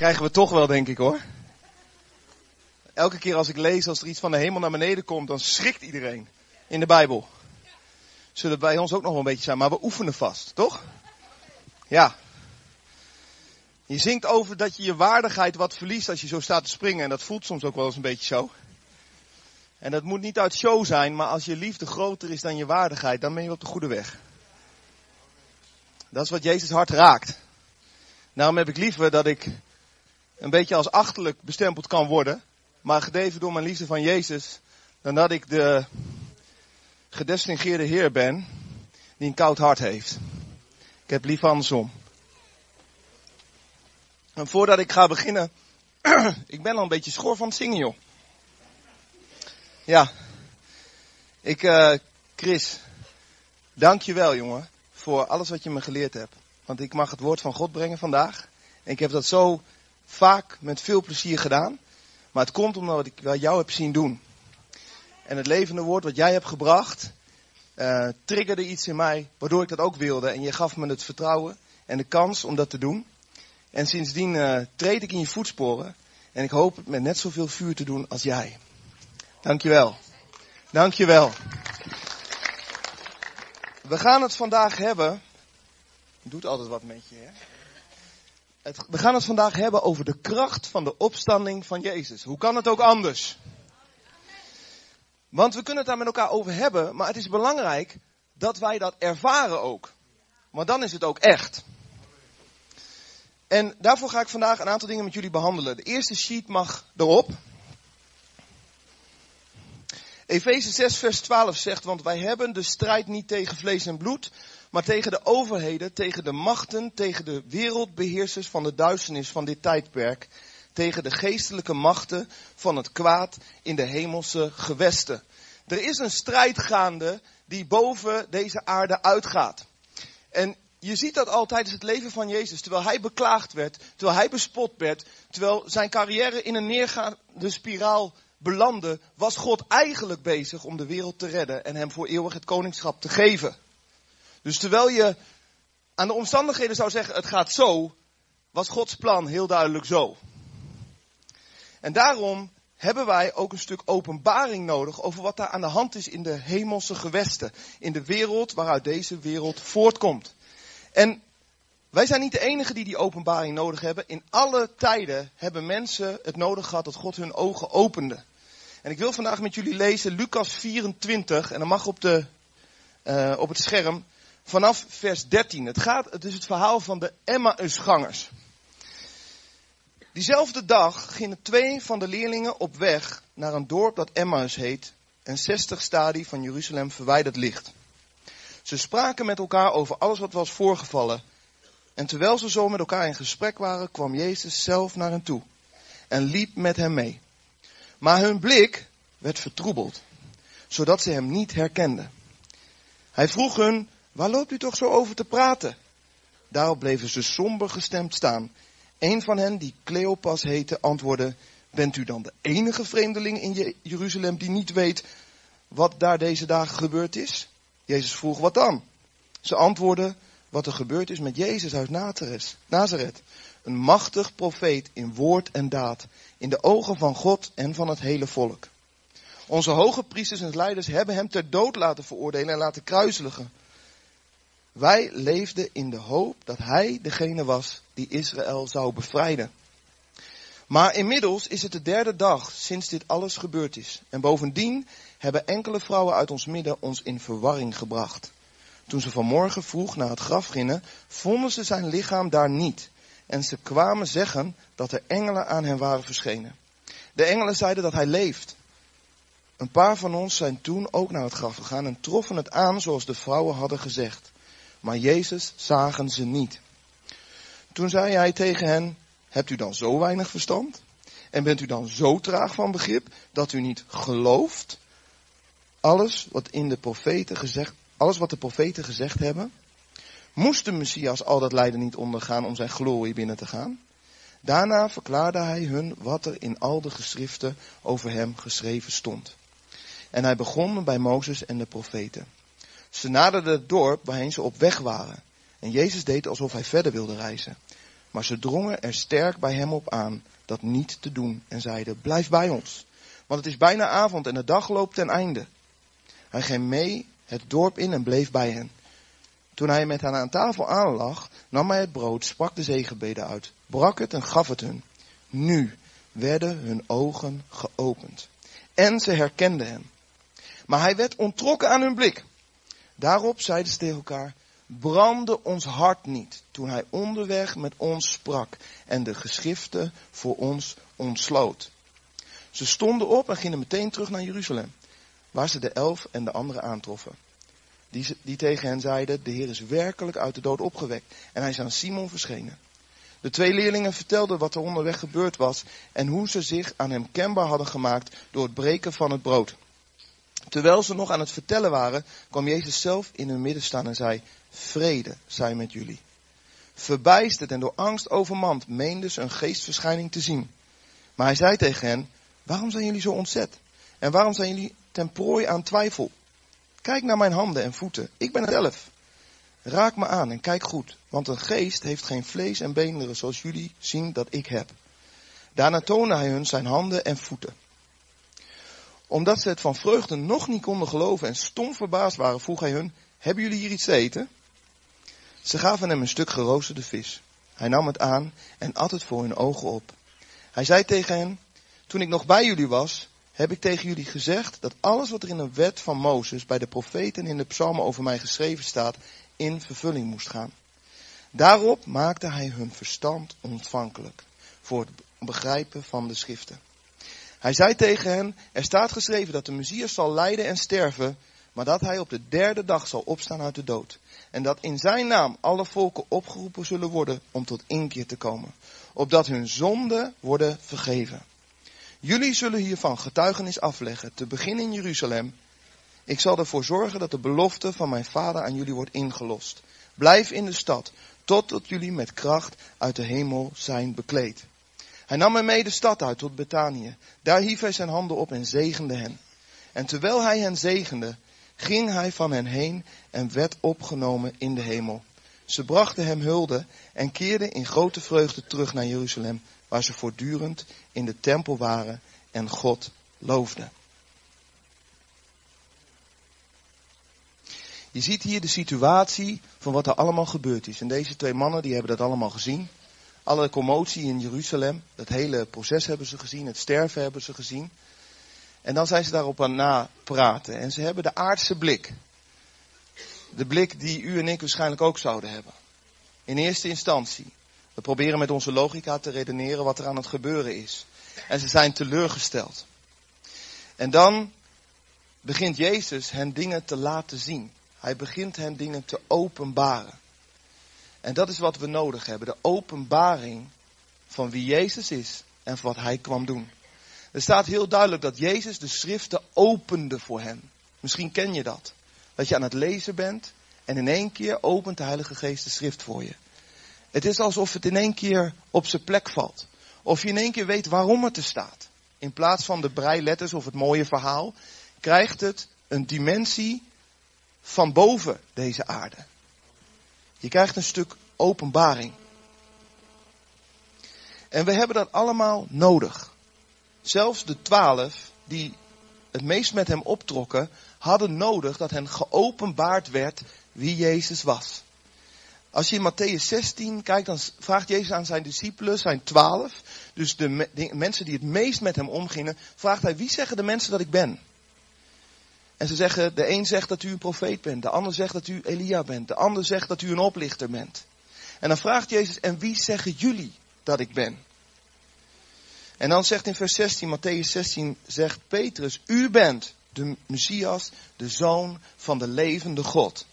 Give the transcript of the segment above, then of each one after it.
Krijgen we toch wel, denk ik hoor. Elke keer als ik lees als er iets van de hemel naar beneden komt, dan schrikt iedereen in de Bijbel. Zullen bij ons ook nog wel een beetje zijn, maar we oefenen vast, toch? Ja. Je zingt over dat je je waardigheid wat verliest als je zo staat te springen. En dat voelt soms ook wel eens een beetje zo. En dat moet niet uit show zijn, maar als je liefde groter is dan je waardigheid, dan ben je op de goede weg. Dat is wat Jezus hart raakt. Daarom heb ik liever dat ik een beetje als achterlijk bestempeld kan worden, maar gedreven door mijn liefde van Jezus, dan dat ik de gedistingeerde Heer ben die een koud hart heeft. Ik heb liever andersom. En voordat ik ga beginnen, ik ben al een beetje schor van het zingen, joh. Ja, ik, uh, Chris, dank je wel, jongen, voor alles wat je me geleerd hebt. Want ik mag het woord van God brengen vandaag. En ik heb dat zo vaak met veel plezier gedaan. Maar het komt omdat ik wel jou heb zien doen. En het levende woord wat jij hebt gebracht, uh, triggerde iets in mij, waardoor ik dat ook wilde. En je gaf me het vertrouwen en de kans om dat te doen. En sindsdien uh, treed ik in je voetsporen. En ik hoop het met net zoveel vuur te doen als jij. Dankjewel. Dankjewel. We gaan het vandaag hebben. Doet altijd wat met je, hè? We gaan het vandaag hebben over de kracht van de opstanding van Jezus. Hoe kan het ook anders? Want we kunnen het daar met elkaar over hebben, maar het is belangrijk dat wij dat ervaren ook. Want dan is het ook echt. En daarvoor ga ik vandaag een aantal dingen met jullie behandelen. De eerste sheet mag erop. Efeze 6, vers 12 zegt, want wij hebben de strijd niet tegen vlees en bloed, maar tegen de overheden, tegen de machten, tegen de wereldbeheersers van de duisternis van dit tijdperk, tegen de geestelijke machten van het kwaad in de hemelse gewesten. Er is een strijd gaande die boven deze aarde uitgaat. En je ziet dat al tijdens het leven van Jezus, terwijl hij beklaagd werd, terwijl hij bespot werd, terwijl zijn carrière in een neergaande spiraal belandde, was God eigenlijk bezig om de wereld te redden en hem voor eeuwig het koningschap te geven. Dus terwijl je aan de omstandigheden zou zeggen, het gaat zo, was Gods plan heel duidelijk zo. En daarom hebben wij ook een stuk openbaring nodig over wat daar aan de hand is in de hemelse gewesten. In de wereld waaruit deze wereld voortkomt. En wij zijn niet de enigen die die openbaring nodig hebben. In alle tijden hebben mensen het nodig gehad dat God hun ogen opende. En ik wil vandaag met jullie lezen Lucas 24 en dan mag op, de, uh, op het scherm vanaf vers 13. Het, gaat, het is het verhaal van de Emmausgangers. Diezelfde dag gingen twee van de leerlingen op weg naar een dorp dat Emmaus heet en 60 stadie van Jeruzalem verwijderd ligt. Ze spraken met elkaar over alles wat was voorgevallen. En terwijl ze zo met elkaar in gesprek waren, kwam Jezus zelf naar hen toe en liep met hen mee. Maar hun blik werd vertroebeld, zodat ze hem niet herkenden. Hij vroeg hun, waar loopt u toch zo over te praten? Daarop bleven ze somber gestemd staan. Een van hen, die Cleopas heette, antwoordde, bent u dan de enige vreemdeling in Jeruzalem die niet weet wat daar deze dagen gebeurd is? Jezus vroeg, wat dan? Ze antwoordden, wat er gebeurd is met Jezus uit Nazareth. Een machtig profeet in woord en daad, in de ogen van God en van het hele volk. Onze hoge priesters en leiders hebben hem ter dood laten veroordelen en laten kruiseligen. Wij leefden in de hoop dat hij degene was die Israël zou bevrijden. Maar inmiddels is het de derde dag sinds dit alles gebeurd is. En bovendien hebben enkele vrouwen uit ons midden ons in verwarring gebracht. Toen ze vanmorgen vroeg naar het graf gingen, vonden ze zijn lichaam daar niet. En ze kwamen zeggen dat er engelen aan hem waren verschenen. De engelen zeiden dat hij leeft. Een paar van ons zijn toen ook naar het graf gegaan en troffen het aan zoals de vrouwen hadden gezegd. Maar Jezus zagen ze niet. Toen zei hij tegen hen, hebt u dan zo weinig verstand? En bent u dan zo traag van begrip dat u niet gelooft alles wat in de profeten gezegd, alles wat de profeten gezegd hebben? Moest de Messias al dat lijden niet ondergaan om zijn glorie binnen te gaan? Daarna verklaarde hij hun wat er in al de geschriften over hem geschreven stond. En hij begon bij Mozes en de profeten. Ze naderden het dorp waarheen ze op weg waren. En Jezus deed alsof hij verder wilde reizen. Maar ze drongen er sterk bij hem op aan dat niet te doen en zeiden, blijf bij ons. Want het is bijna avond en de dag loopt ten einde. Hij ging mee het dorp in en bleef bij hen. Toen hij met hen aan tafel aanlag, nam hij het brood, sprak de zegenbeden uit, brak het en gaf het hun. Nu werden hun ogen geopend. En ze herkenden hem. Maar hij werd ontrokken aan hun blik. Daarop zeiden ze tegen elkaar, brandde ons hart niet toen hij onderweg met ons sprak en de geschriften voor ons ontsloot. Ze stonden op en gingen meteen terug naar Jeruzalem, waar ze de elf en de anderen aantroffen. Die, die tegen hen zeiden, de Heer is werkelijk uit de dood opgewekt en hij is aan Simon verschenen. De twee leerlingen vertelden wat er onderweg gebeurd was en hoe ze zich aan hem kenbaar hadden gemaakt door het breken van het brood. Terwijl ze nog aan het vertellen waren, kwam Jezus zelf in hun midden staan en zei, vrede zij met jullie. Verbijsterd en door angst overmand meenden ze een geestverschijning te zien. Maar hij zei tegen hen, waarom zijn jullie zo ontzet? En waarom zijn jullie ten prooi aan twijfel? Kijk naar mijn handen en voeten, ik ben het zelf. Raak me aan en kijk goed, want een geest heeft geen vlees en beenderen zoals jullie zien dat ik heb. Daarna toonde hij hun zijn handen en voeten. Omdat ze het van vreugde nog niet konden geloven en stom verbaasd waren, vroeg hij hun, hebben jullie hier iets te eten? Ze gaven hem een stuk geroosterde vis. Hij nam het aan en at het voor hun ogen op. Hij zei tegen hen, toen ik nog bij jullie was, heb ik tegen jullie gezegd dat alles wat er in de wet van Mozes, bij de profeten en in de psalmen over mij geschreven staat, in vervulling moest gaan. Daarop maakte hij hun verstand ontvankelijk voor het begrijpen van de schriften. Hij zei tegen hen, er staat geschreven dat de Messias zal lijden en sterven, maar dat hij op de derde dag zal opstaan uit de dood. En dat in zijn naam alle volken opgeroepen zullen worden om tot inkeer te komen, opdat hun zonden worden vergeven. Jullie zullen hiervan getuigenis afleggen, te beginnen in Jeruzalem. Ik zal ervoor zorgen dat de belofte van mijn vader aan jullie wordt ingelost. Blijf in de stad, totdat jullie met kracht uit de hemel zijn bekleed. Hij nam hen mee de stad uit tot Betanië. Daar hief hij zijn handen op en zegende hen. En terwijl hij hen zegende, ging hij van hen heen en werd opgenomen in de hemel. Ze brachten hem hulde en keerden in grote vreugde terug naar Jeruzalem, waar ze voortdurend in de tempel waren en God loofden. Je ziet hier de situatie van wat er allemaal gebeurd is. En deze twee mannen die hebben dat allemaal gezien. Alle commotie in Jeruzalem, dat hele proces hebben ze gezien, het sterven hebben ze gezien. En dan zijn ze daarop aan napraten. En ze hebben de aardse blik. De blik die u en ik waarschijnlijk ook zouden hebben. In eerste instantie. We proberen met onze logica te redeneren wat er aan het gebeuren is. En ze zijn teleurgesteld. En dan begint Jezus hen dingen te laten zien. Hij begint hen dingen te openbaren. En dat is wat we nodig hebben. De openbaring van wie Jezus is en wat hij kwam doen. Er staat heel duidelijk dat Jezus de schriften opende voor hen. Misschien ken je dat. Dat je aan het lezen bent en in één keer opent de Heilige Geest de schrift voor je. Het is alsof het in één keer op zijn plek valt. Of je in één keer weet waarom het er staat. In plaats van de breiletters of het mooie verhaal, krijgt het een dimensie van boven deze aarde. Je krijgt een stuk openbaring. En we hebben dat allemaal nodig. Zelfs de twaalf die het meest met hem optrokken, hadden nodig dat hen geopenbaard werd wie Jezus was. Als je in Matthäus 16 kijkt, dan vraagt Jezus aan zijn discipelen, zijn twaalf, dus de, de, mensen die het meest met hem omgingen, vraagt hij, wie zeggen de mensen dat ik ben? En ze zeggen, de een zegt dat u een profeet bent, de ander zegt dat u Elia bent, de ander zegt dat u een oplichter bent. En dan vraagt Jezus, en wie zeggen jullie dat ik ben? En dan zegt in vers 16, Matthäus 16, zegt Petrus, u bent de Messias, de zoon van de levende God.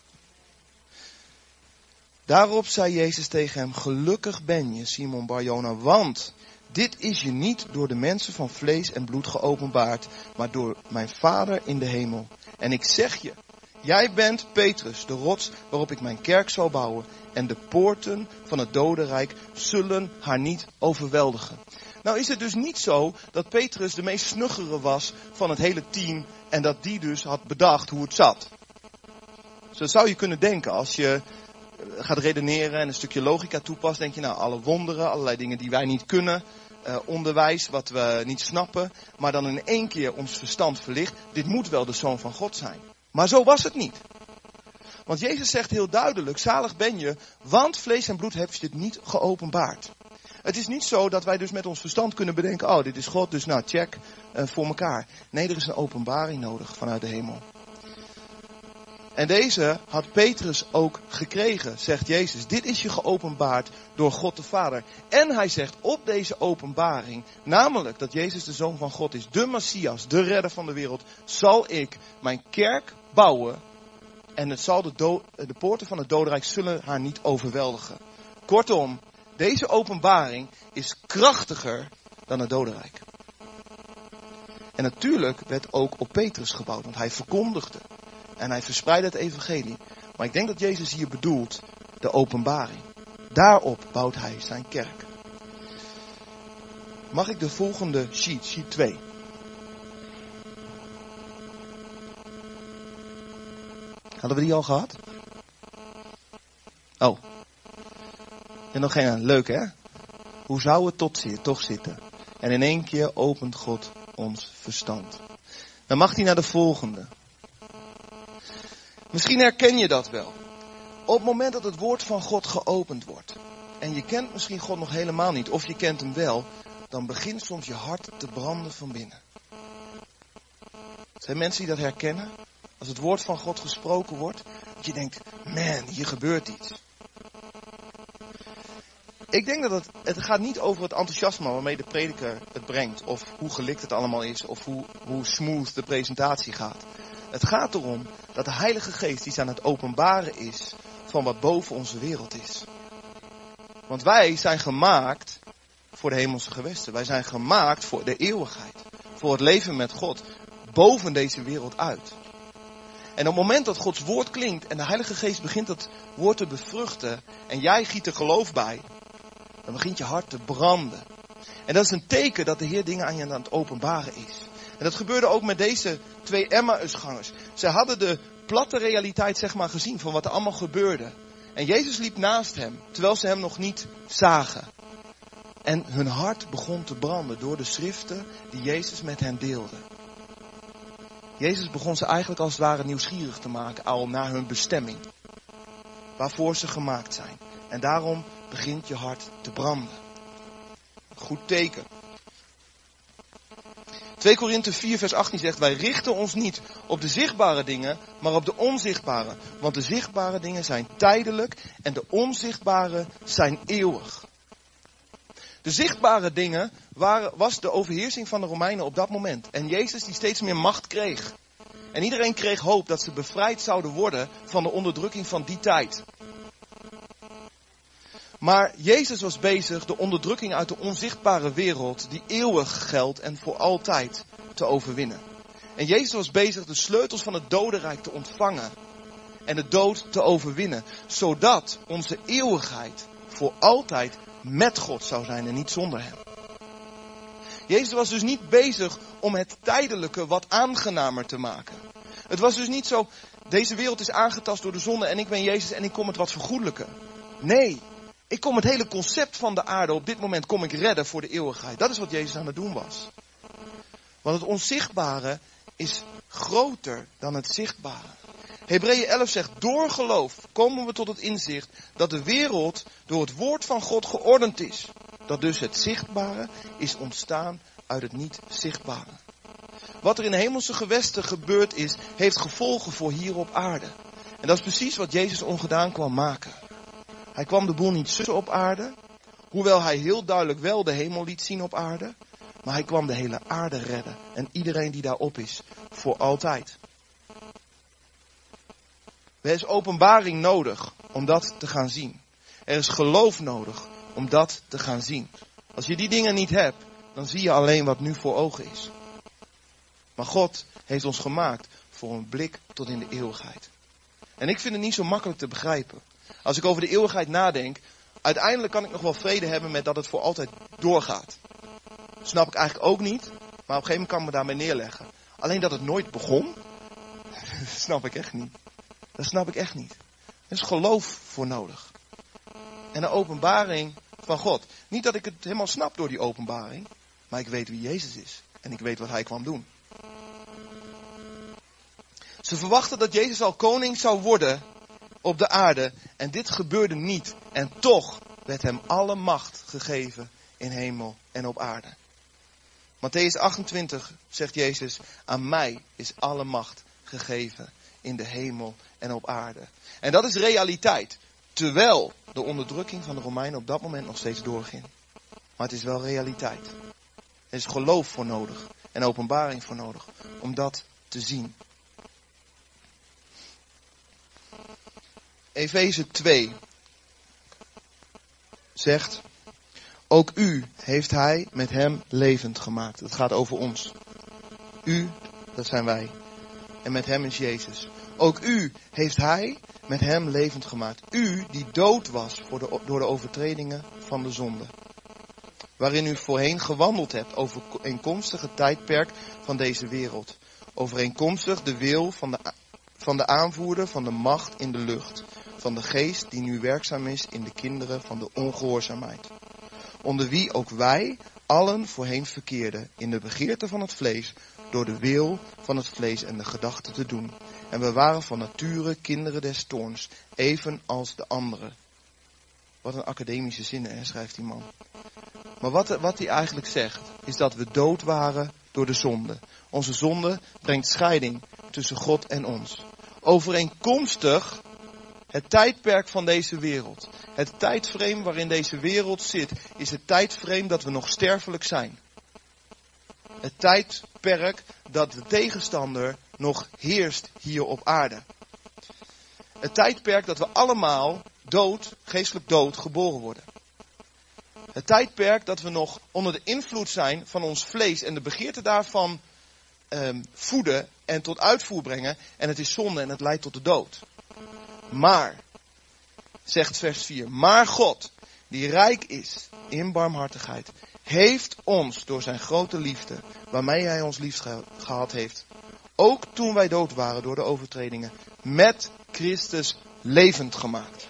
Daarop zei Jezus tegen hem, gelukkig ben je, Simon Barjona, want dit is je niet door de mensen van vlees en bloed geopenbaard, maar door mijn Vader in de hemel. En ik zeg je, jij bent Petrus, de rots waarop ik mijn kerk zal bouwen, en de poorten van het dodenrijk zullen haar niet overweldigen. Nou is het dus niet zo dat Petrus de meest snuggere was van het hele team en dat die dus had bedacht hoe het zat. Zo zou je kunnen denken als je gaat redeneren en een stukje logica toepast, denk je nou alle wonderen, allerlei dingen die wij niet kunnen, uh, onderwijs wat we niet snappen, maar dan in één keer ons verstand verlicht, dit moet wel de zoon van God zijn. Maar zo was het niet. Want Jezus zegt heel duidelijk, zalig ben je, want vlees en bloed heeft je dit niet geopenbaard. Het is niet zo dat wij dus met ons verstand kunnen bedenken, oh dit is God, dus nou check, uh, voor elkaar. Nee, er is een openbaring nodig vanuit de hemel. En deze had Petrus ook gekregen, zegt Jezus. Dit is je geopenbaard door God de Vader. En hij zegt op deze openbaring, namelijk dat Jezus de Zoon van God is, de Messias, de redder van de wereld, zal ik mijn kerk bouwen. En het zal de, de poorten van het dodenrijk zullen haar niet overweldigen. Kortom, deze openbaring is krachtiger dan het dodenrijk. En natuurlijk werd ook op Petrus gebouwd, want hij verkondigde. En hij verspreidde het evangelie. Maar ik denk dat Jezus hier bedoelt de openbaring. Daarop bouwt hij zijn kerk. Mag ik de volgende sheet, sheet 2. Hadden we die al gehad? Oh. En nog geen leuk hè? Hoe zou het tot toch zitten? En in één keer opent God ons verstand. Dan mag hij naar de volgende. Misschien herken je dat wel. Op het moment dat het woord van God geopend wordt. En je kent misschien God nog helemaal niet. Of je kent hem wel. Dan begint soms je hart te branden van binnen. Zijn mensen die dat herkennen? Als het woord van God gesproken wordt. Dat je denkt, man, hier gebeurt iets. Ik denk dat het, het gaat niet over het enthousiasme waarmee de prediker het brengt. Of hoe gelikt het allemaal is. Of hoe, hoe smooth de presentatie gaat. Het gaat erom dat de Heilige Geest iets aan het openbaren is van wat boven onze wereld is. Want wij zijn gemaakt voor de hemelse gewesten. Wij zijn gemaakt voor de eeuwigheid. Voor het leven met God boven deze wereld uit. En op het moment dat Gods woord klinkt en de Heilige Geest begint dat woord te bevruchten en jij giet er geloof bij, dan begint je hart te branden. En dat is een teken dat de Heer dingen aan je aan het openbaren is. En dat gebeurde ook met deze twee Emmausgangers. Ze hadden de platte realiteit zeg maar gezien van wat er allemaal gebeurde. En Jezus liep naast hem, terwijl ze hem nog niet zagen. En hun hart begon te branden door de schriften die Jezus met hen deelde. Jezus begon ze eigenlijk als het ware nieuwsgierig te maken al naar hun bestemming. Waarvoor ze gemaakt zijn. En daarom begint je hart te branden. Goed teken. 2 Korinthe 4 vers 18 zegt, wij richten ons niet op de zichtbare dingen, maar op de onzichtbare. Want de zichtbare dingen zijn tijdelijk en de onzichtbare zijn eeuwig. De zichtbare dingen waren, was de overheersing van de Romeinen op dat moment. En Jezus die steeds meer macht kreeg. En iedereen kreeg hoop dat ze bevrijd zouden worden van de onderdrukking van die tijd. Maar Jezus was bezig de onderdrukking uit de onzichtbare wereld, die eeuwig geldt en voor altijd, te overwinnen. En Jezus was bezig de sleutels van het dodenrijk te ontvangen en de dood te overwinnen, zodat onze eeuwigheid voor altijd met God zou zijn en niet zonder Hem. Jezus was dus niet bezig om het tijdelijke wat aangenamer te maken. Het was dus niet zo, deze wereld is aangetast door de zonde en ik ben Jezus en ik kom het wat vergoedelijken. Nee, ik kom het hele concept van de aarde op dit moment kom ik redden voor de eeuwigheid. Dat is wat Jezus aan het doen was. Want het onzichtbare is groter dan het zichtbare. Hebreeën 11 zegt, door geloof komen we tot het inzicht dat de wereld door het woord van God geordend is. Dat dus het zichtbare is ontstaan uit het niet zichtbare. Wat er in hemelse gewesten gebeurd is, heeft gevolgen voor hier op aarde. En dat is precies wat Jezus ongedaan kwam maken. Hij kwam de boel niet sussen op aarde, hoewel hij heel duidelijk wel de hemel liet zien op aarde. Maar hij kwam de hele aarde redden en iedereen die daarop is, voor altijd. Er is openbaring nodig om dat te gaan zien. Er is geloof nodig om dat te gaan zien. Als je die dingen niet hebt, dan zie je alleen wat nu voor ogen is. Maar God heeft ons gemaakt voor een blik tot in de eeuwigheid. En ik vind het niet zo makkelijk te begrijpen. Als ik over de eeuwigheid nadenk, uiteindelijk kan ik nog wel vrede hebben met dat het voor altijd doorgaat. Dat snap ik eigenlijk ook niet, maar op een gegeven moment kan ik me daarmee neerleggen. Alleen dat het nooit begon, snap ik echt niet. Dat snap ik echt niet. Er is geloof voor nodig. En een openbaring van God. Niet dat ik het helemaal snap door die openbaring, maar ik weet wie Jezus is. En ik weet wat hij kwam doen. Ze verwachten dat Jezus al koning zou worden op de aarde. En dit gebeurde niet. En toch werd hem alle macht gegeven in hemel en op aarde. Matthäus 28 zegt Jezus, aan mij is alle macht gegeven in de hemel en op aarde. En dat is realiteit. Terwijl de onderdrukking van de Romeinen op dat moment nog steeds doorging. Maar het is wel realiteit. Er is geloof voor nodig en openbaring voor nodig om dat te zien. Efeze 2 zegt, ook u heeft hij met hem levend gemaakt. Het gaat over ons. U, dat zijn wij. En met hem is Jezus. Ook u heeft hij met hem levend gemaakt. U die dood was de, door de overtredingen van de zonde. Waarin u voorheen gewandeld hebt over eenkomstige tijdperk van deze wereld. Overeenkomstig de wil van de, van de aanvoerder van de macht in de lucht. Van de geest die nu werkzaam is in de kinderen van de ongehoorzaamheid onder wie ook wij allen voorheen verkeerden in de begeerte van het vlees, door de wil van het vlees en de gedachten te doen. En we waren van nature kinderen des toorns, even als de anderen. Wat een academische zinnen, schrijft die man. Maar wat, wat hij eigenlijk zegt, is dat we dood waren door de zonde. Onze zonde brengt scheiding tussen God en ons. Overeenkomstig het tijdperk van deze wereld. Het tijdframe waarin deze wereld zit, is het tijdframe dat we nog sterfelijk zijn. Het tijdperk dat de tegenstander nog heerst hier op aarde. Het tijdperk dat we allemaal dood, geestelijk dood, geboren worden. Het tijdperk dat we nog onder de invloed zijn van ons vlees en de begeerte daarvan um, voeden en tot uitvoer brengen. En het is zonde en het leidt tot de dood. Maar, zegt vers 4, maar God, die rijk is in barmhartigheid, heeft ons door zijn grote liefde, waarmee hij ons lief gehad heeft, ook toen wij dood waren door de overtredingen, met Christus levend gemaakt.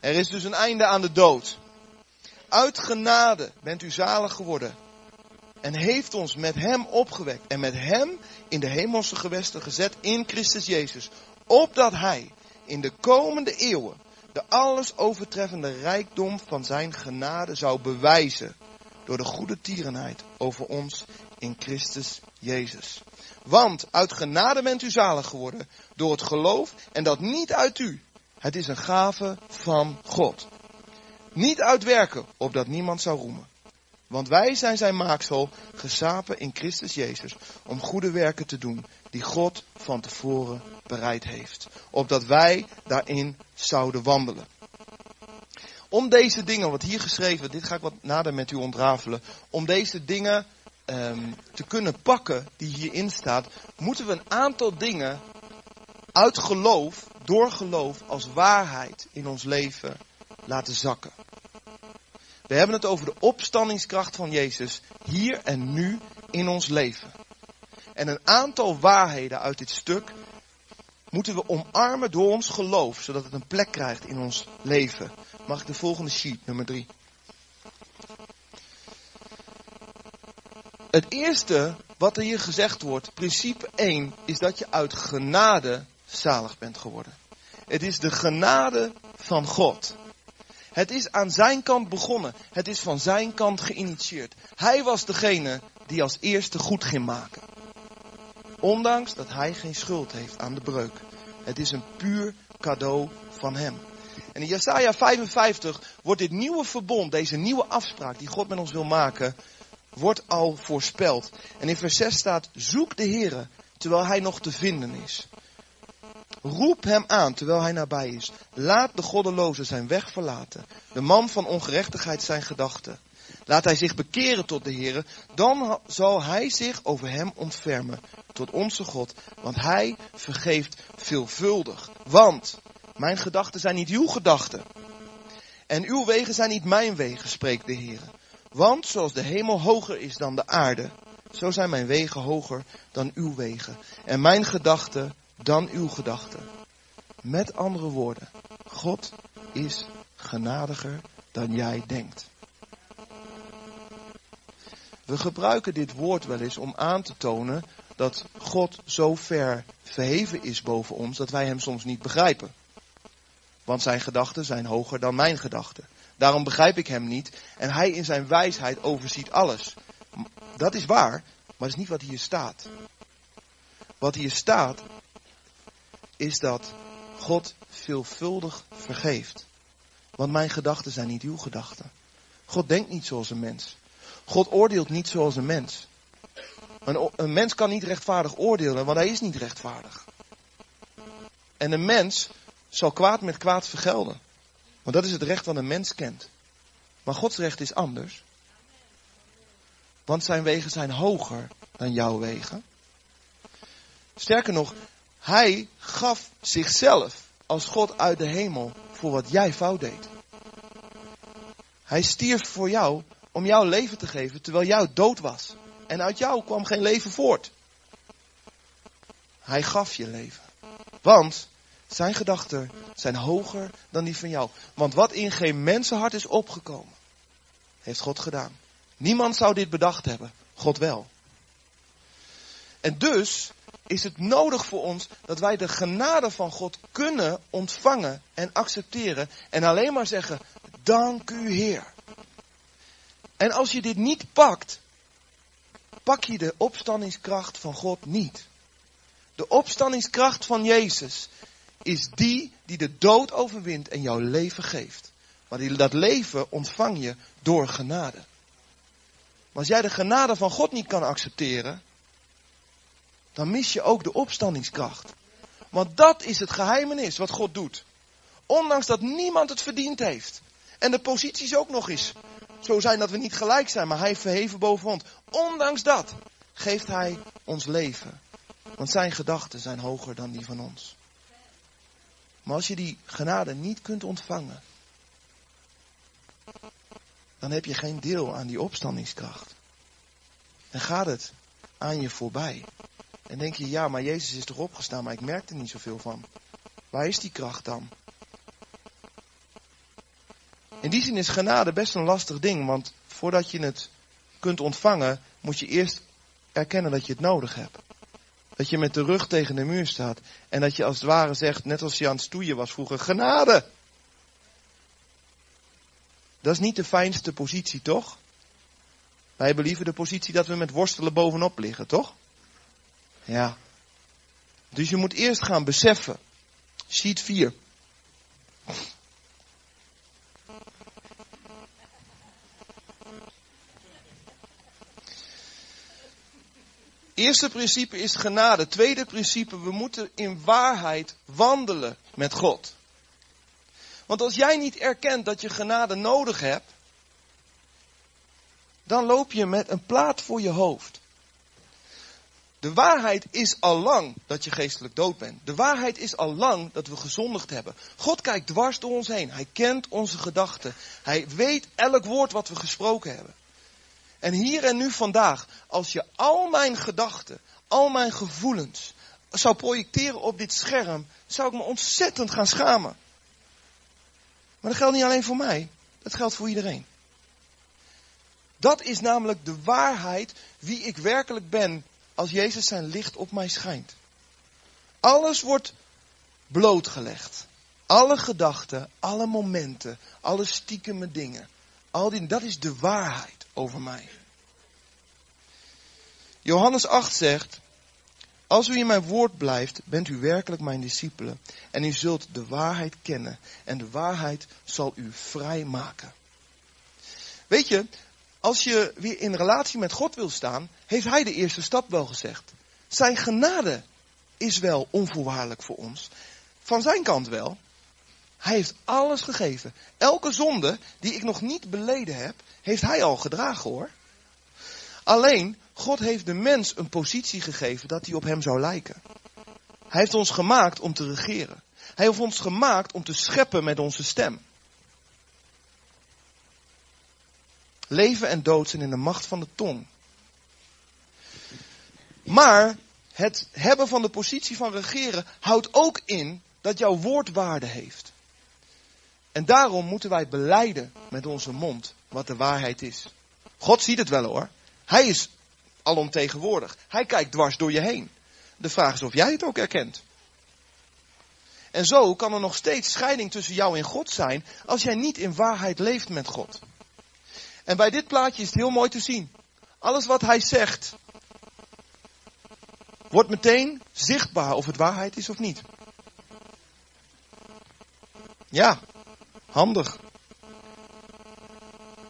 Er is dus een einde aan de dood. Uit genade bent u zalig geworden. En heeft ons met hem opgewekt en met hem in de hemelse gewesten gezet in Christus Jezus. Opdat hij in de komende eeuwen de alles overtreffende rijkdom van zijn genade zou bewijzen door de goede tierenheid over ons in Christus Jezus. Want uit genade bent u zalig geworden door het geloof en dat niet uit u. Het is een gave van God. Niet uit werken, opdat niemand zou roemen. Want wij zijn zijn maaksel, gesapen in Christus Jezus, om goede werken te doen, die God van tevoren bereid heeft. Opdat wij daarin zouden wandelen. Om deze dingen, wat hier geschreven, dit ga ik wat nader met u ontrafelen. Om deze dingen um, te kunnen pakken die hierin staat, moeten we een aantal dingen uit geloof, door geloof, als waarheid in ons leven laten zakken. We hebben het over de opstandingskracht van Jezus hier en nu in ons leven. En een aantal waarheden uit dit stuk moeten we omarmen door ons geloof, zodat het een plek krijgt in ons leven. Mag ik de volgende sheet, nummer 3. Het eerste wat er hier gezegd wordt, principe 1, is dat je uit genade zalig bent geworden. Het is de genade van God. Het is aan zijn kant begonnen. Het is van zijn kant geïnitieerd. Hij was degene die als eerste goed ging maken. Ondanks dat hij geen schuld heeft aan de breuk. Het is een puur cadeau van hem. En in Jesaja 55 wordt dit nieuwe verbond, deze nieuwe afspraak die God met ons wil maken, wordt al voorspeld. En in vers 6 staat, zoek de Heere terwijl hij nog te vinden is. Roep hem aan terwijl hij nabij is. Laat de goddeloze zijn weg verlaten. De man van ongerechtigheid zijn gedachten. Laat hij zich bekeren tot de Heer, dan zal hij zich over hem ontfermen tot onze God, want hij vergeeft veelvuldig. Want mijn gedachten zijn niet uw gedachten. En uw wegen zijn niet mijn wegen, spreekt de Heer. Want zoals de hemel hoger is dan de aarde, zo zijn mijn wegen hoger dan uw wegen. En mijn gedachten dan uw gedachten. Met andere woorden, God is genadiger dan jij denkt. We gebruiken dit woord wel eens om aan te tonen dat God zo ver verheven is boven ons dat wij hem soms niet begrijpen. Want zijn gedachten zijn hoger dan mijn gedachten. Daarom begrijp ik hem niet. En hij in zijn wijsheid overziet alles. Dat is waar, maar dat is niet wat hier staat. Wat hier staat, is dat God veelvuldig vergeeft. Want mijn gedachten zijn niet uw gedachten. God denkt niet zoals een mens. God oordeelt niet zoals een mens. Een, een, mens kan niet rechtvaardig oordelen, want hij is niet rechtvaardig. En een mens zal kwaad met kwaad vergelden. Want dat is het recht wat een mens kent. Maar Gods recht is anders. Want zijn wegen zijn hoger dan jouw wegen. Sterker nog, hij gaf zichzelf als God uit de hemel voor wat jij fout deed. Hij stierf voor jou om jouw leven te geven terwijl jou dood was. En uit jou kwam geen leven voort. Hij gaf je leven. Want zijn gedachten zijn hoger dan die van jou. Want wat in geen mensenhart is opgekomen, heeft God gedaan. Niemand zou dit bedacht hebben. God wel. En dus is het nodig voor ons dat wij de genade van God kunnen ontvangen en accepteren. En alleen maar zeggen, dank u Heer. En als je dit niet pakt, pak je de opstandingskracht van God niet. De opstandingskracht van Jezus is die die de dood overwint en jouw leven geeft. Maar dat leven ontvang je door genade. Maar als jij de genade van God niet kan accepteren, dan mis je ook de opstandingskracht. Want dat is het geheimenis wat God doet. Ondanks dat niemand het verdiend heeft. En de posities ook nog eens zo zijn dat we niet gelijk zijn, maar hij verheven boven ons. Ondanks dat geeft hij ons leven. Want zijn gedachten zijn hoger dan die van ons. Maar als je die genade niet kunt ontvangen, dan heb je geen deel aan die opstandingskracht. En gaat het aan je voorbij. En denk je, ja, maar Jezus is toch opgestaan, maar ik merk er niet zoveel van. Waar is die kracht dan? In die zin is genade best een lastig ding, want voordat je het kunt ontvangen, moet je eerst erkennen dat je het nodig hebt. Dat je met de rug tegen de muur staat en dat je als het ware zegt, net als je aan stoeien was vroeger, genade! Dat is niet de fijnste positie, toch? Wij hebben liever de positie dat we met worstelen bovenop liggen, toch? Ja. Dus je moet eerst gaan beseffen. Sheet 4. Eerste principe is genade. Tweede principe, we moeten in waarheid wandelen met God. Want als jij niet erkent dat je genade nodig hebt, dan loop je met een plaat voor je hoofd. De waarheid is al lang dat je geestelijk dood bent. De waarheid is al lang dat we gezondigd hebben. God kijkt dwars door ons heen. Hij kent onze gedachten. Hij weet elk woord wat we gesproken hebben. En hier en nu vandaag, als je al mijn gedachten, al mijn gevoelens zou projecteren op dit scherm, zou ik me ontzettend gaan schamen. Maar dat geldt niet alleen voor mij, dat geldt voor iedereen. Dat is namelijk de waarheid wie ik werkelijk ben als Jezus zijn licht op mij schijnt. Alles wordt blootgelegd. Alle gedachten, alle momenten, alle stiekeme dingen. Al die, dat is de waarheid over mij. Johannes 8 zegt, als u in mijn woord blijft, bent u werkelijk mijn discipelen. En u zult de waarheid kennen. En de waarheid zal u vrij maken. Weet je, als je weer in relatie met God wil staan, heeft Hij de eerste stap wel gezegd. Zijn genade is wel onvoorwaardelijk voor ons. Van zijn kant wel. Hij heeft alles gegeven. Elke zonde die ik nog niet beleden heb, heeft Hij al gedragen hoor. Alleen, God heeft de mens een positie gegeven dat hij op hem zou lijken. Hij heeft ons gemaakt om te regeren. Hij heeft ons gemaakt om te scheppen met onze stem. Leven en dood zijn in de macht van de tong. Maar het hebben van de positie van regeren houdt ook in dat jouw woord waarde heeft. En daarom moeten wij beleiden met onze mond wat de waarheid is. God ziet het wel hoor. Hij is alomtegenwoordig. Hij kijkt dwars door je heen. De vraag is of jij het ook herkent. En zo kan er nog steeds scheiding tussen jou en God zijn als jij niet in waarheid leeft met God. En bij dit plaatje is het heel mooi te zien. Alles wat hij zegt, wordt meteen zichtbaar of het waarheid is of niet. Ja, handig.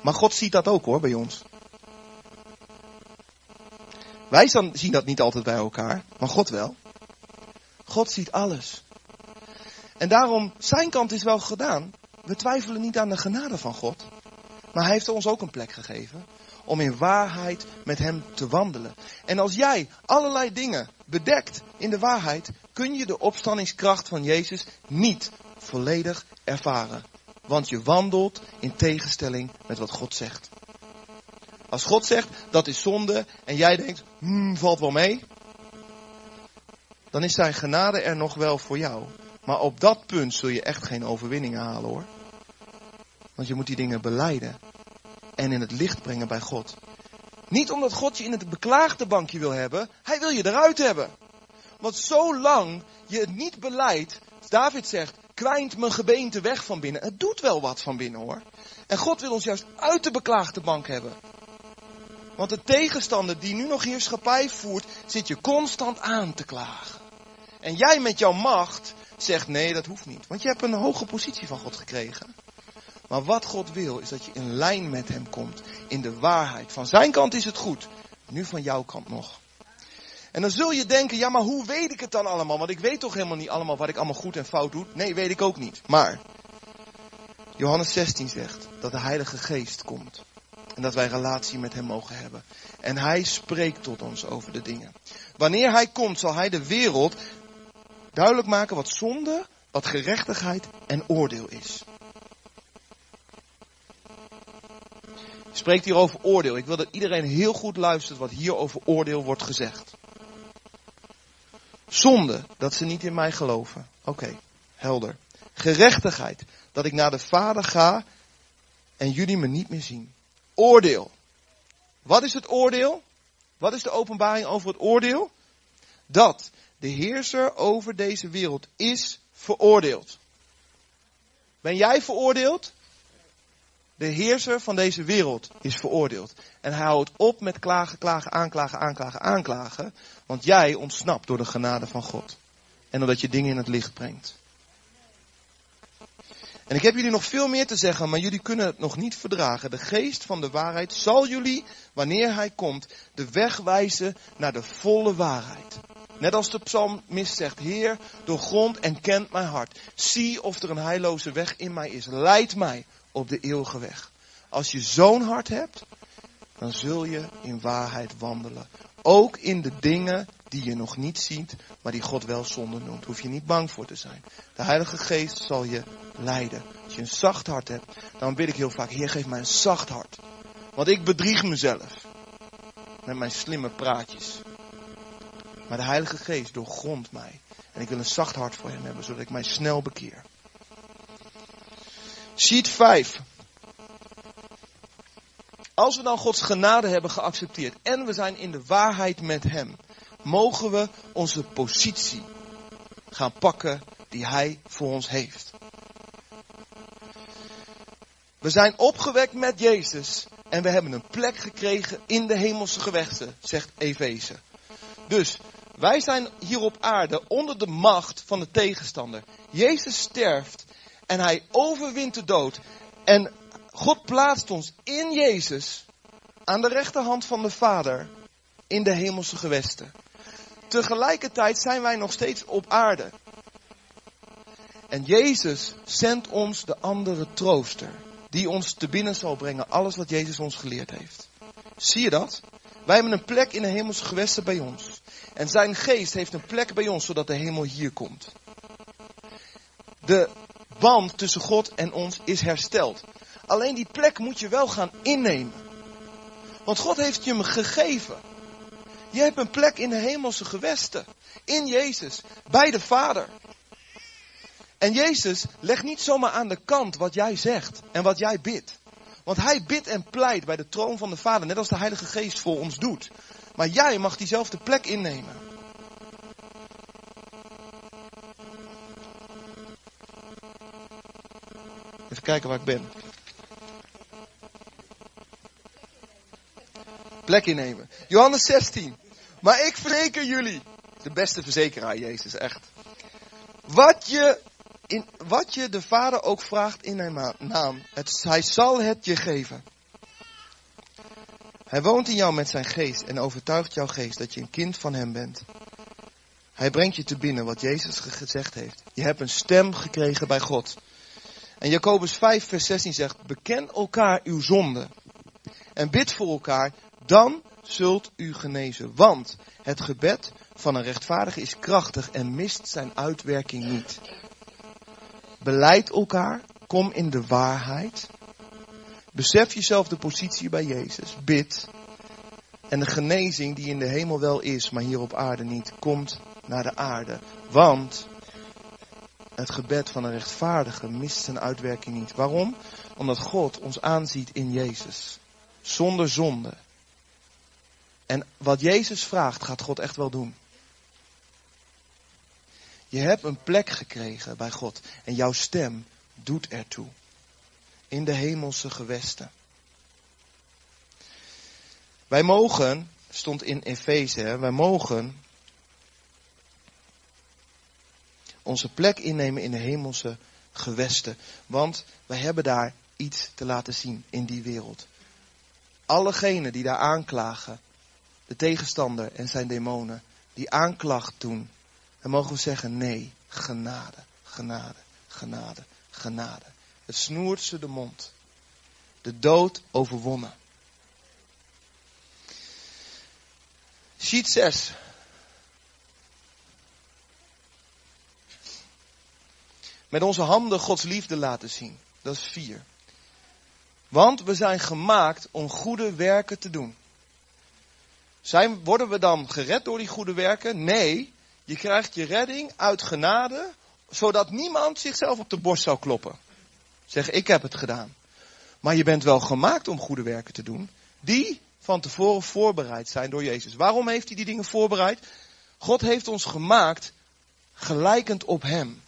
Maar God ziet dat ook hoor bij ons. Wij zien dat niet altijd bij elkaar, maar God wel. God ziet alles. En daarom, zijn kant is wel gedaan. We twijfelen niet aan de genade van God. Maar hij heeft ons ook een plek gegeven om in waarheid met hem te wandelen. En als jij allerlei dingen bedekt in de waarheid, kun je de opstandingskracht van Jezus niet volledig ervaren. Want je wandelt in tegenstelling met wat God zegt. Als God zegt dat is zonde en jij denkt, hmm, valt wel mee. Dan is zijn genade er nog wel voor jou. Maar op dat punt zul je echt geen overwinningen halen hoor. Want je moet die dingen beleiden. En in het licht brengen bij God. Niet omdat God je in het beklaagde bankje wil hebben. Hij wil je eruit hebben. Want zolang je het niet beleidt. David zegt, kwijnt mijn gebeente weg van binnen. Het doet wel wat van binnen hoor. En God wil ons juist uit de beklaagde bank hebben. Want de tegenstander die nu nog heerschappij voert, zit je constant aan te klagen. En jij met jouw macht zegt nee, dat hoeft niet. Want je hebt een hoge positie van God gekregen. Maar wat God wil, is dat je in lijn met Hem komt. In de waarheid. Van zijn kant is het goed. Nu van jouw kant nog. En dan zul je denken, ja maar hoe weet ik het dan allemaal? Want ik weet toch helemaal niet allemaal wat ik allemaal goed en fout doe. Nee, weet ik ook niet. Maar, Johannes 16 zegt dat de Heilige Geest komt. En dat wij relatie met Hem mogen hebben. En Hij spreekt tot ons over de dingen. Wanneer Hij komt, zal Hij de wereld duidelijk maken wat zonde, wat gerechtigheid en oordeel is. Spreekt hier over oordeel. Ik wil dat iedereen heel goed luistert wat hier over oordeel wordt gezegd. Zonde, dat ze niet in mij geloven. Oké, helder. Gerechtigheid, dat ik naar de Vader ga en jullie me niet meer zien. Oordeel. Wat is het oordeel? Wat is de openbaring over het oordeel? Dat de heerser over deze wereld is veroordeeld. Ben jij veroordeeld? De heerser van deze wereld is veroordeeld. En hij houdt op met klagen, klagen, aanklagen, aanklagen, aanklagen. Want jij ontsnapt door de genade van God. En omdat je dingen in het licht brengt. En ik heb jullie nog veel meer te zeggen, maar jullie kunnen het nog niet verdragen. De geest van de waarheid zal jullie, wanneer hij komt, de weg wijzen naar de volle waarheid. Net als de psalmist zegt, Heer, doorgrond en kent mijn hart. Zie of er een heilloze weg in mij is. Leid mij op de eeuwige weg. Als je zo'n hart hebt, dan zul je in waarheid wandelen. Ook in de dingen die je nog niet ziet, maar die God wel zonde noemt. Hoef je niet bang voor te zijn. De Heilige Geest zal je leiden. Als je een zacht hart hebt, dan bid ik heel vaak, Heer geef mij een zacht hart. Want ik bedrieg mezelf. Met mijn slimme praatjes. Maar de Heilige Geest doorgrondt mij. En ik wil een zacht hart voor hem hebben, zodat ik mij snel bekeer. Sheet 5. Als we dan Gods genade hebben geaccepteerd en we zijn in de waarheid met Hem, mogen we onze positie gaan pakken die Hij voor ons heeft. We zijn opgewekt met Jezus en we hebben een plek gekregen in de hemelse gewesten, zegt Efeze. Dus wij zijn hier op aarde onder de macht van de tegenstander. Jezus sterft en hij overwint de dood. En God plaatst ons in Jezus aan de rechterhand van de Vader in de hemelse gewesten. Tegelijkertijd zijn wij nog steeds op aarde. En Jezus zendt ons de andere trooster. Die ons te binnen zal brengen alles wat Jezus ons geleerd heeft. Zie je dat? Wij hebben een plek in de hemelse gewesten bij ons. En zijn geest heeft een plek bij ons zodat de hemel hier komt. De band tussen God en ons is hersteld. Alleen die plek moet je wel gaan innemen. Want God heeft je hem gegeven. Je hebt een plek in de hemelse gewesten. In Jezus. Bij de Vader. En Jezus legt niet zomaar aan de kant wat jij zegt en wat jij bidt. Want hij bidt en pleit bij de troon van de Vader, net als de Heilige Geest voor ons doet. Maar jij mag diezelfde plek innemen. Even kijken waar ik ben. Plek innemen. Johannes 16. Maar ik verzeker jullie. De beste verzekeraar, Jezus, echt. Wat je, in, wat je de Vader ook vraagt in mijn naam, het, hij zal het je geven. Hij woont in jou met zijn geest en overtuigt jouw geest dat je een kind van hem bent. Hij brengt je te binnen wat Jezus gezegd heeft. Je hebt een stem gekregen bij God. En Jacobus 5, vers 16 zegt: Beken elkaar uw zonde. En bid voor elkaar, dan zult u genezen. Want het gebed van een rechtvaardige is krachtig en mist zijn uitwerking niet. Beleid elkaar, kom in de waarheid. Besef jezelf de positie bij Jezus. Bid. En de genezing die in de hemel wel is, maar hier op aarde niet, komt naar de aarde. Want het gebed van een rechtvaardige mist zijn uitwerking niet. Waarom? Omdat God ons aanziet in Jezus. Zonder zonde. En wat Jezus vraagt, gaat God echt wel doen. Je hebt een plek gekregen bij God en jouw stem doet ertoe. In de hemelse gewesten. Wij mogen, stond in Efeze, wij mogen onze plek innemen in de hemelse gewesten. Want wij hebben daar iets te laten zien in die wereld. Allegenen die daar aanklagen, de tegenstander en zijn demonen, die aanklacht doen, dan mogen we zeggen nee, genade, genade, genade, genade. Het snoert ze de mond. De dood overwonnen. Sheet 6. Met onze handen Gods liefde laten zien. Dat is 4. Want we zijn gemaakt om goede werken te doen. Zijn, worden we dan gered door die goede werken? Nee, je krijgt je redding uit genade, zodat niemand zichzelf op de borst zou kloppen. Zeg, ik heb het gedaan. Maar je bent wel gemaakt om goede werken te doen, die van tevoren voorbereid zijn door Jezus. Waarom heeft hij die dingen voorbereid? God heeft ons gemaakt gelijkend op Hem.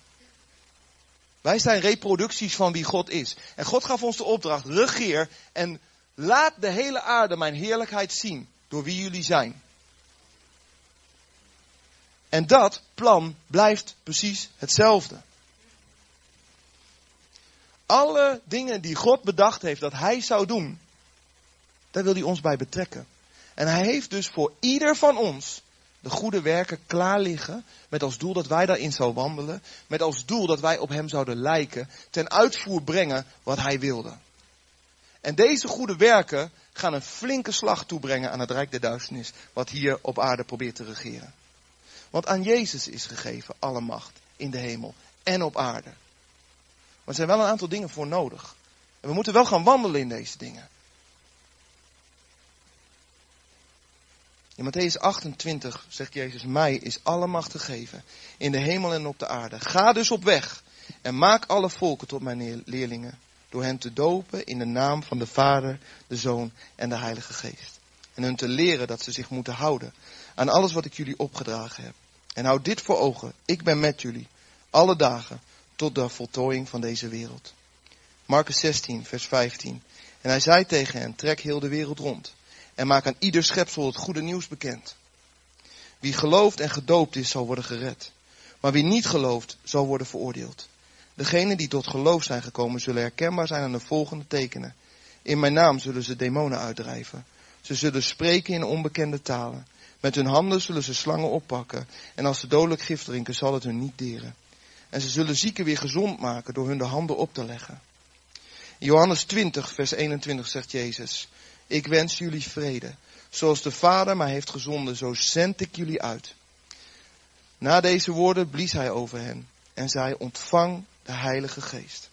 Wij zijn reproducties van wie God is. En God gaf ons de opdracht, regeer en laat de hele aarde mijn heerlijkheid zien door wie jullie zijn. En dat plan blijft precies hetzelfde. Alle dingen die God bedacht heeft dat Hij zou doen, daar wil Hij ons bij betrekken. En Hij heeft dus voor ieder van ons de goede werken klaar liggen, met als doel dat wij daarin zouden wandelen, met als doel dat wij op Hem zouden lijken, ten uitvoer brengen wat Hij wilde. En deze goede werken gaan een flinke slag toebrengen aan het Rijk der Duisternis, wat hier op aarde probeert te regeren. Want aan Jezus is gegeven alle macht in de hemel en op aarde. Maar er zijn wel een aantal dingen voor nodig. En we moeten wel gaan wandelen in deze dingen. In Matthäus 28 zegt Jezus, mij is alle macht gegeven in de hemel en op de aarde. Ga dus op weg en maak alle volken tot mijn leerlingen door hen te dopen in de naam van de Vader, de Zoon en de Heilige Geest. En hun te leren dat ze zich moeten houden aan alles wat ik jullie opgedragen heb. En houd dit voor ogen, ik ben met jullie, alle dagen, tot de voltooiing van deze wereld. Marcus 16, vers 15. En hij zei tegen hen, trek heel de wereld rond en maak aan ieder schepsel het goede nieuws bekend. Wie gelooft en gedoopt is, zal worden gered. Maar wie niet gelooft, zal worden veroordeeld. Degenen die tot geloof zijn gekomen zullen herkenbaar zijn aan de volgende tekenen. In mijn naam zullen ze demonen uitdrijven. Ze zullen spreken in onbekende talen. Met hun handen zullen ze slangen oppakken. En als ze dodelijk gif drinken, zal het hun niet deren. En ze zullen zieken weer gezond maken door hun de handen op te leggen. Johannes 20, vers 21 zegt Jezus. Ik wens jullie vrede. Zoals de Vader mij heeft gezonden, zo zend ik jullie uit. Na deze woorden blies hij over hen en zei, ontvang de Heilige Geest.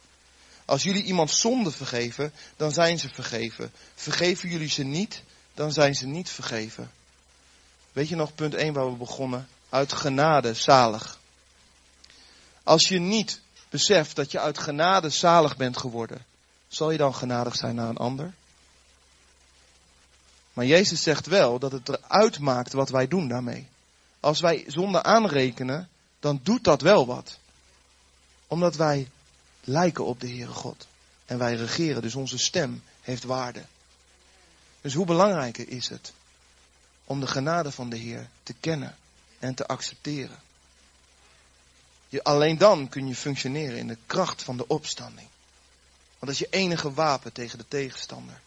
Als jullie iemand zonde vergeven, dan zijn ze vergeven. Vergeven jullie ze niet, dan zijn ze niet vergeven. Weet je nog punt 1 waar we begonnen? Uit genade, zalig. Als je niet beseft dat je uit genade zalig bent geworden, zal je dan genadig zijn naar een ander? Maar Jezus zegt wel dat het eruit maakt wat wij doen daarmee. Als wij zonde aanrekenen, dan doet dat wel wat. Omdat wij lijken op de Heere God. En wij regeren, dus onze stem heeft waarde. Dus hoe belangrijker is het om de genade van de Heer te kennen en te accepteren? Je, alleen dan kun je functioneren in de kracht van de opstanding. Want dat is je enige wapen tegen de tegenstander.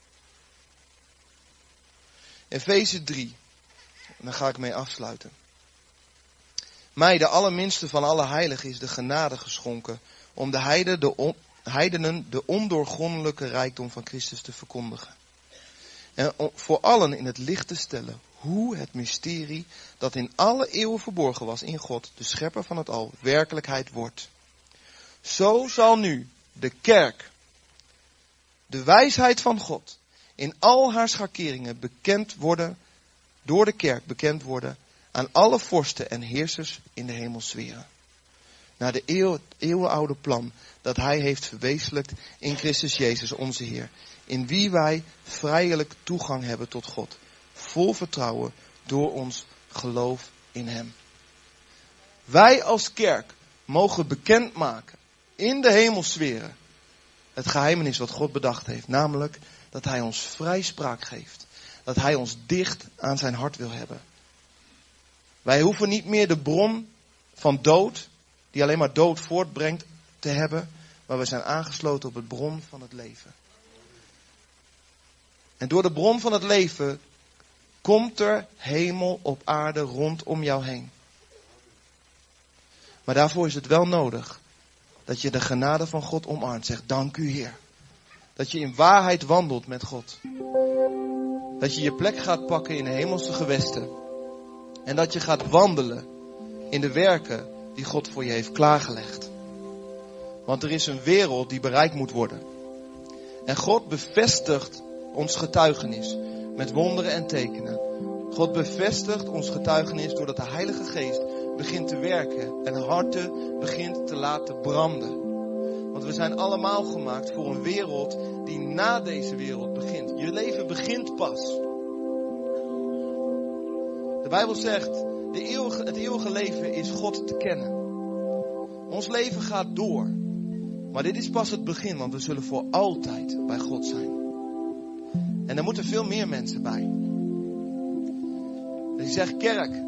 Efeze 3. En daar ga ik mee afsluiten. Mij, de allerminste van alle heiligen, is de genade geschonken om de, de heidenen de ondoorgrondelijke rijkdom van Christus te verkondigen. En voor allen in het licht te stellen hoe het mysterie dat in alle eeuwen verborgen was in God, de schepper van het al, werkelijkheid wordt. Zo zal nu de kerk, de wijsheid van God, in al haar schakeringen bekend worden, door de kerk bekend worden aan alle vorsten en heersers in de hemelsferen. Naar de eeuw, eeuwenoude plan dat hij heeft verwezenlijkt in Christus Jezus onze Heer. In wie wij vrijelijk toegang hebben tot God. Vol vertrouwen door ons geloof in hem. Wij als kerk mogen bekendmaken in de hemelsferen het geheimenis wat God bedacht heeft. Namelijk dat hij ons vrijspraak geeft. Dat hij ons dicht aan zijn hart wil hebben. Wij hoeven niet meer de bron van dood, die alleen maar dood voortbrengt, te hebben. Maar we zijn aangesloten op het bron van het leven. En door de bron van het leven komt er hemel op aarde rondom jou heen. Maar daarvoor is het wel nodig dat je de genade van God omarmt. Zegt dank u Heer. Dat je in waarheid wandelt met God. Dat je je plek gaat pakken in de hemelse gewesten. En dat je gaat wandelen in de werken die God voor je heeft klaargelegd. Want er is een wereld die bereikt moet worden. En God bevestigt ons getuigenis met wonderen en tekenen. God bevestigt ons getuigenis doordat de Heilige Geest begint te werken en harten begint te laten branden. Want we zijn allemaal gemaakt voor een wereld die na deze wereld begint. Je leven begint pas. De Bijbel zegt, de eeuwige, het eeuwige leven is God te kennen. Ons leven gaat door. Maar dit is pas het begin, want we zullen voor altijd bij God zijn. En er moeten veel meer mensen bij. Dus ik zeg, kerk,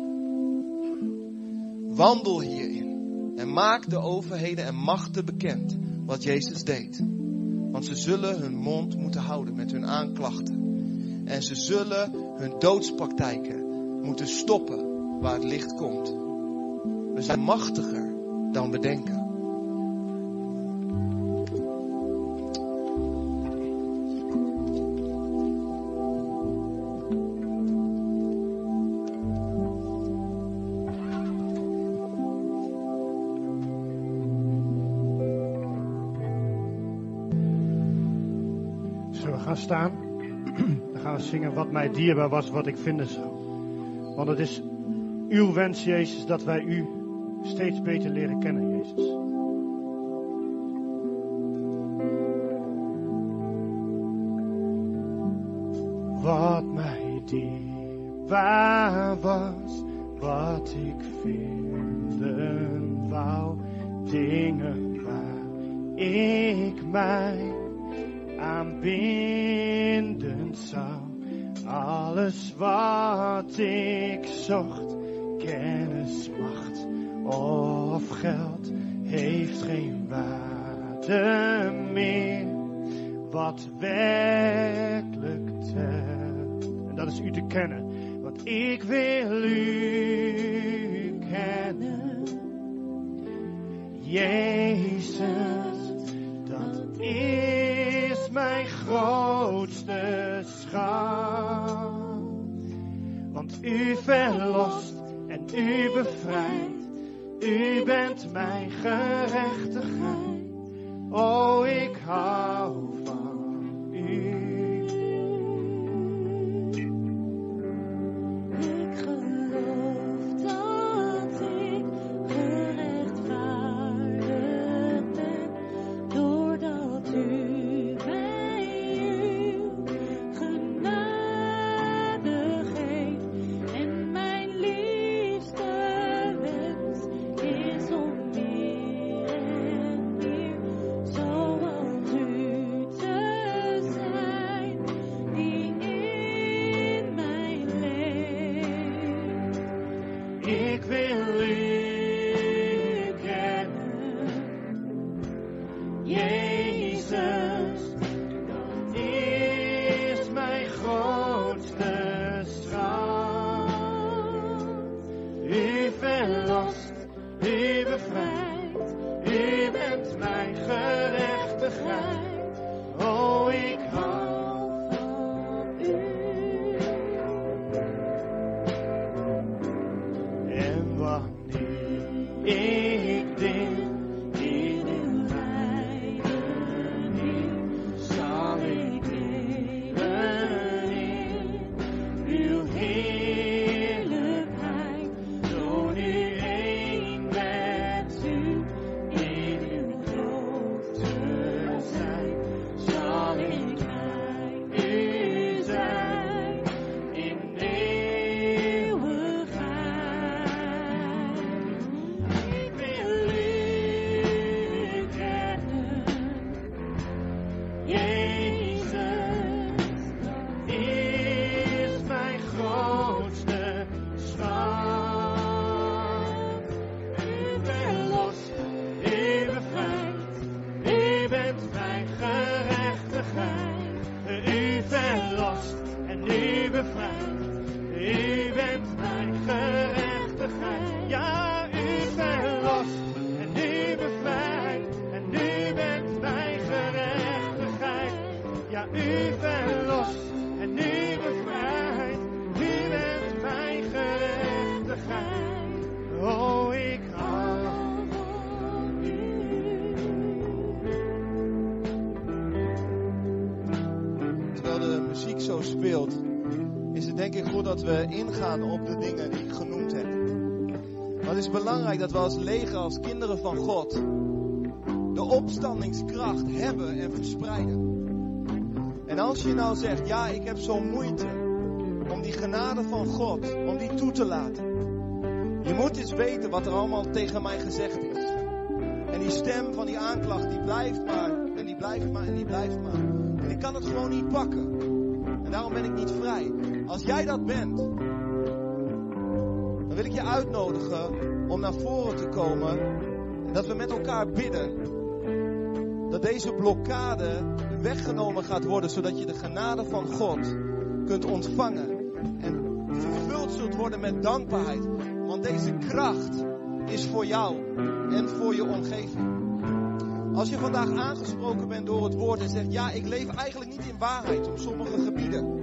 wandel hierin. En maak de overheden en machten bekend wat Jezus deed. Want ze zullen hun mond moeten houden met hun aanklachten. En ze zullen hun doodspraktijken moeten stoppen waar het licht komt. We zijn machtiger dan we denken. staan. Dan gaan we zingen wat mij dierbaar was, wat ik vinden zou. Want het is uw wens, Jezus, dat wij u steeds beter leren kennen, Jezus. Wat mij dierbaar was, wat ik vinden wou, dingen waar ik mij aanbindend zou. Alles wat ik zocht, kennis, macht of geld, heeft geen waarde meer. Wat werkelijk telt. En dat is u te kennen. Want ik wil u kennen. Jezus, dat is mijn grootste Want u verlost en u bevrijdt. U bent mijn gerechtigheid. Oh, ik hou gerechtigheid. Dat we als leger, als kinderen van God, de opstandingskracht hebben en verspreiden. En als je nou zegt, ja, ik heb zo'n moeite om die genade van God, om die toe te laten. Je moet eens weten wat er allemaal tegen mij gezegd is. En die stem van die aanklacht, die blijft maar, en die blijft maar, en die blijft maar. En ik kan het gewoon niet pakken. En daarom ben ik niet vrij. Als jij dat bent, dan wil ik je uitnodigen om naar voren te komen. En dat we met elkaar bidden. Dat deze blokkade weggenomen gaat worden, zodat je de genade van God kunt ontvangen. En vervuld zult worden met dankbaarheid. Want deze kracht is voor jou en voor je omgeving. Als je vandaag aangesproken bent door het woord en zegt, ja, ik leef eigenlijk niet in waarheid op sommige gebieden.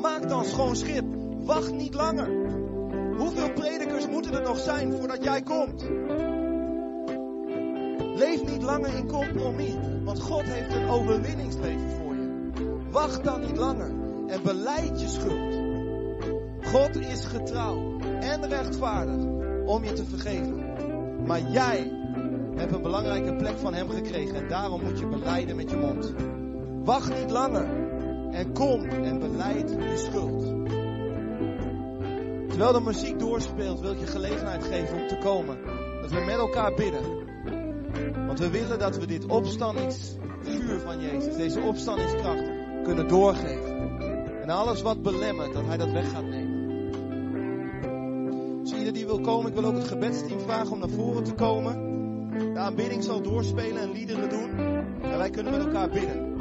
Maak dan schoon schip. Wacht niet langer. Hoeveel predikers moeten er nog zijn voordat jij komt? Leef niet langer in compromis, want God heeft een overwinningsleven voor je. Wacht dan niet langer en beleid je schuld. God is getrouw en rechtvaardig om je te vergeven. Maar jij hebt een belangrijke plek van Hem gekregen en daarom moet je beleiden met je mond. Wacht niet langer en kom en beleid je schuld. Terwijl de muziek doorspeelt, wil ik je gelegenheid geven om te komen. Dat we met elkaar bidden. Want we willen dat we dit opstandingsvuur van Jezus, deze opstandingskracht, kunnen doorgeven. En alles wat belemmert, dat Hij dat weg gaat nemen. Dus ieder die wil komen, ik wil ook het gebedsteam vragen om naar voren te komen. De aanbidding zal doorspelen en liederen doen. En wij kunnen met elkaar bidden.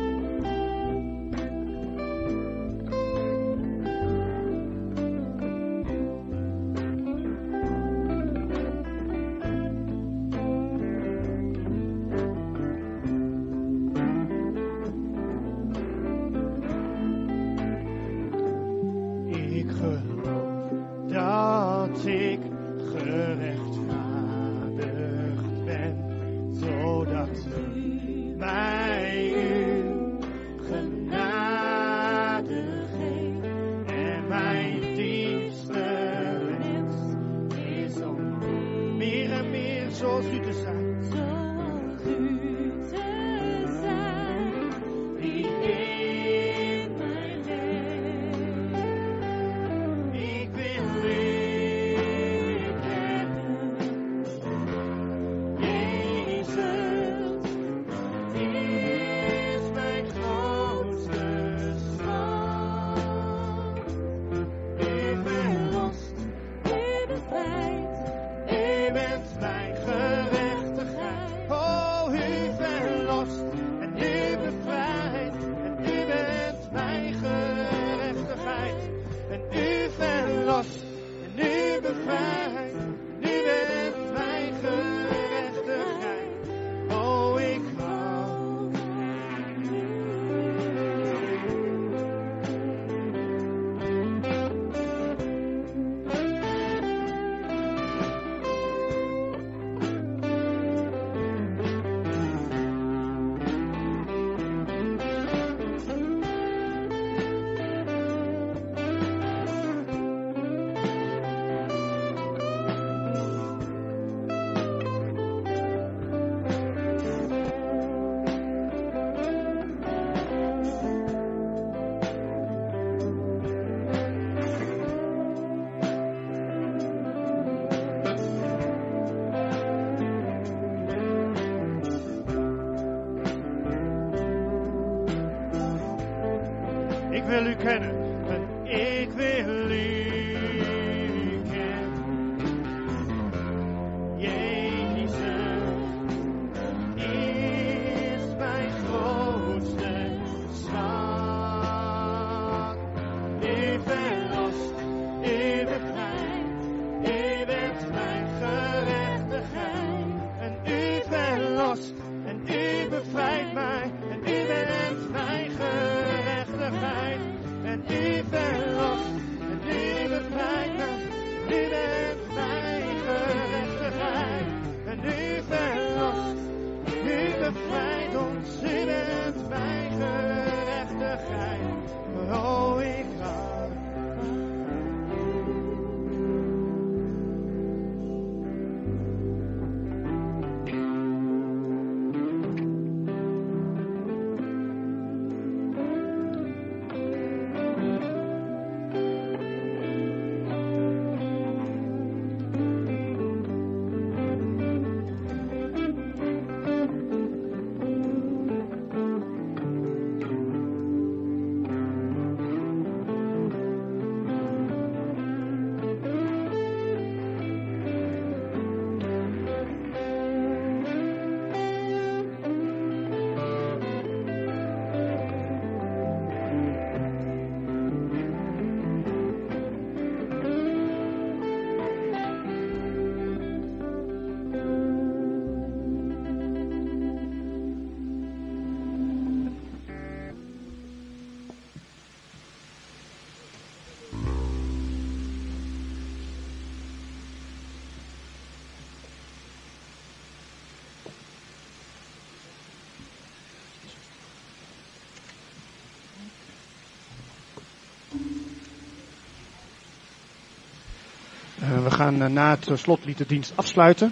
Eh, na het eh, slotlied de dienst afsluiten.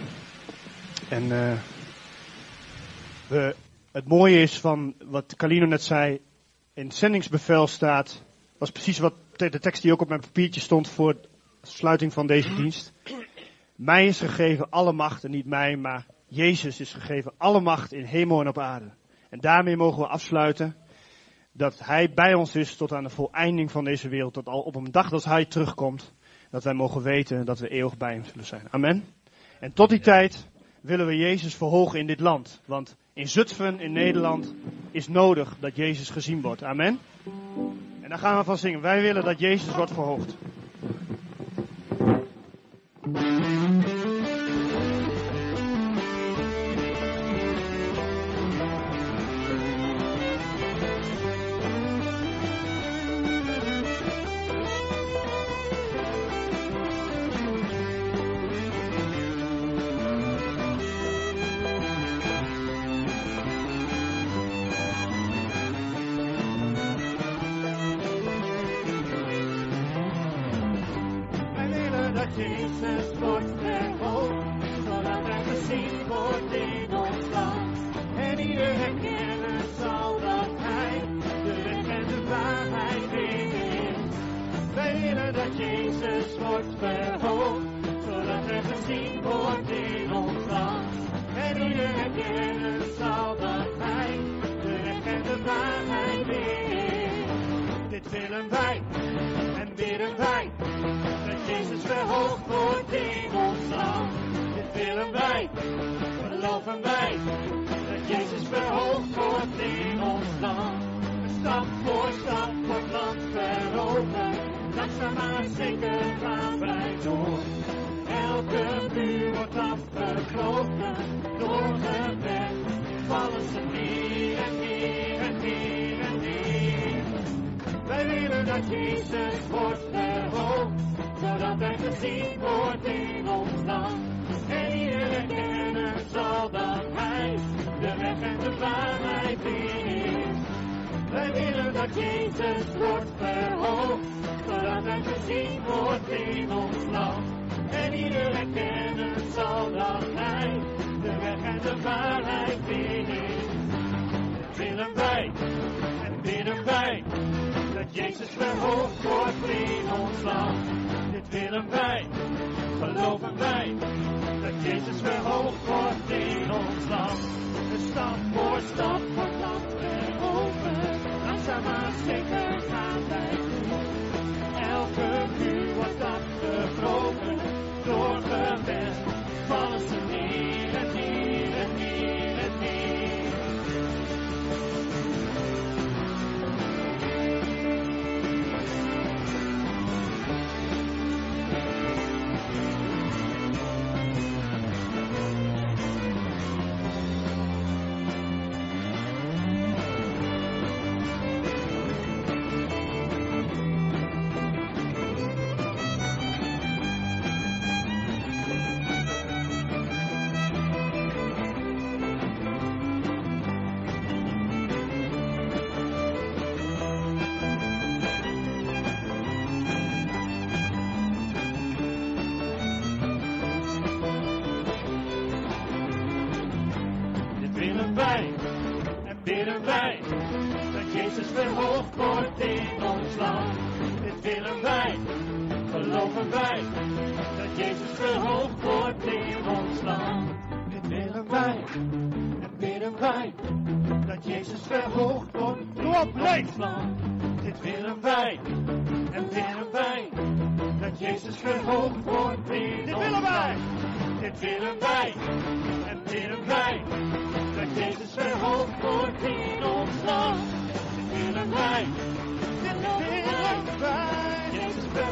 En eh, het mooie is van wat Calino net zei, in het zendingsbevel staat, was precies wat de tekst die ook op mijn papiertje stond voor de sluiting van deze dienst. Mij is gegeven alle macht, en niet mij, maar Jezus is gegeven alle macht in hemel en op aarde. En daarmee mogen we afsluiten dat Hij bij ons is tot aan de voleinding van deze wereld. Dat al op een dag dat Hij terugkomt, dat wij mogen weten dat we eeuwig bij Hem zullen zijn. Amen. En tot die tijd willen we Jezus verhogen in dit land. Want in Zutphen, in Nederland, is nodig dat Jezus gezien wordt. Amen. En daar gaan we van zingen. Wij willen dat Jezus wordt verhoogd. Jezus verhoogd wordt in ons land. Dit willen wij, geloven wij, dat Jezus verhoogd wordt in ons land. De stap voor stap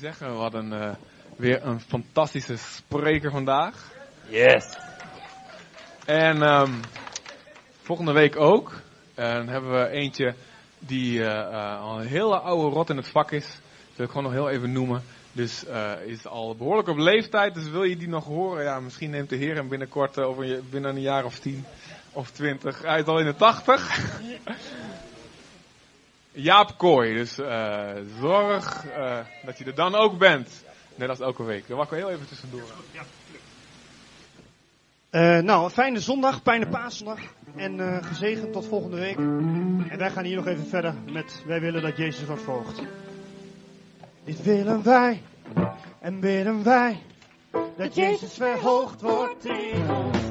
zeggen. We hadden eh, weer een fantastische spreker vandaag. Yes. En ehm, volgende week ook. En dan hebben we eentje die eh, eh, al een hele oude rot in het vak is. Dat wil ik gewoon nog heel even noemen. Dus is al behoorlijk op leeftijd. Dus wil je die nog horen? Ja, misschien neemt de Heer hem binnenkort over binnen een jaar of tien of twintig. Hij is al in de tachtig. Jaap Kooi. Dus eh, zorg eh, dat je er dan ook bent. Net als elke week. Daar wakker heel even tussendoor. Eh, nou, een fijne zondag, fijne paaszondag. En eh, gezegend tot volgende week. En wij gaan hier nog even verder met Wij willen dat Jezus wordt verhoogd. Dit willen wij en bidden wij. Dat Jezus verhoogd wordt in ons